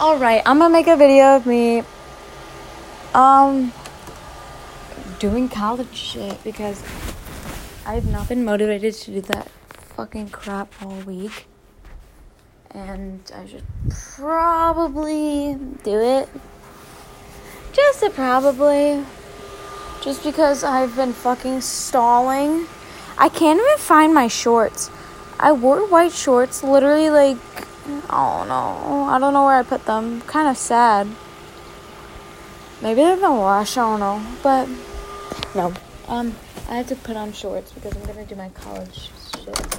Alright, I'm gonna make a video of me um doing college shit because I've not been motivated to do that fucking crap all week. And I should probably do it. Just a probably. Just because I've been fucking stalling. I can't even find my shorts. I wore white shorts literally like Oh no, I don't know where I put them. Kind of sad. Maybe they've been washed. I don't know, but no. Um, I have to put on shorts because I'm gonna do my college shit.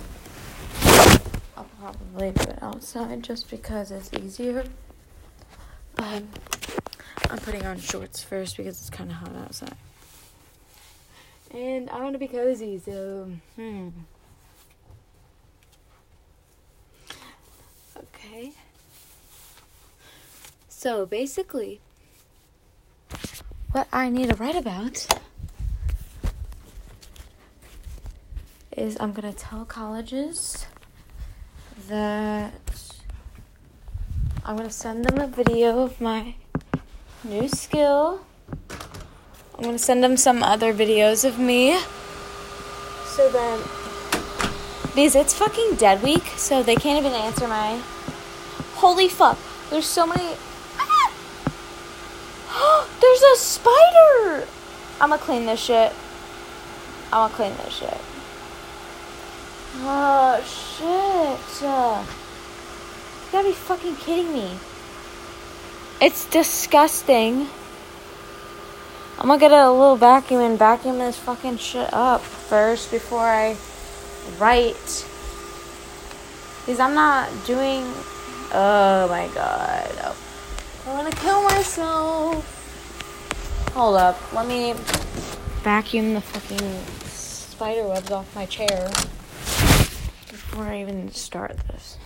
I'll probably do it outside just because it's easier. But I'm putting on shorts first because it's kind of hot outside. And I want to be cozy, so hmm. Okay. So basically, what I need to write about is I'm going to tell colleges that I'm going to send them a video of my new skill. I'm going to send them some other videos of me so that because it's fucking dead week, so they can't even answer my. Holy fuck! There's so many. Ah! There's a spider! I'm gonna clean this shit. I'm gonna clean this shit. Oh shit! You gotta be fucking kidding me. It's disgusting. I'm gonna get a little vacuum and vacuum this fucking shit up first before I write. Because I'm not doing. Oh my god. I want to kill myself. Hold up. Let me vacuum the fucking spider webs off my chair before I even start this.